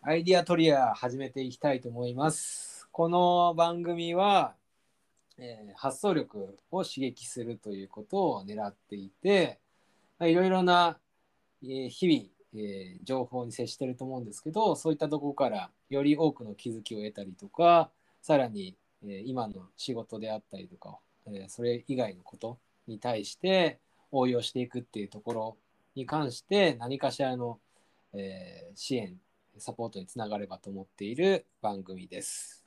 アイディアトリア始めていきたいと思います。この番組は、えー発想力を刺激するということを狙っていて、まあいろいろな、えー日々、えー情報に接してると思うんですけど、そういったとこからより多くの気づきを得たりとか、さらに、え今の仕事であったりとか、えそれ以外のことに対して応用していくっていうところに関して何かしらの、え支援サポートにつながればと思っている番組です。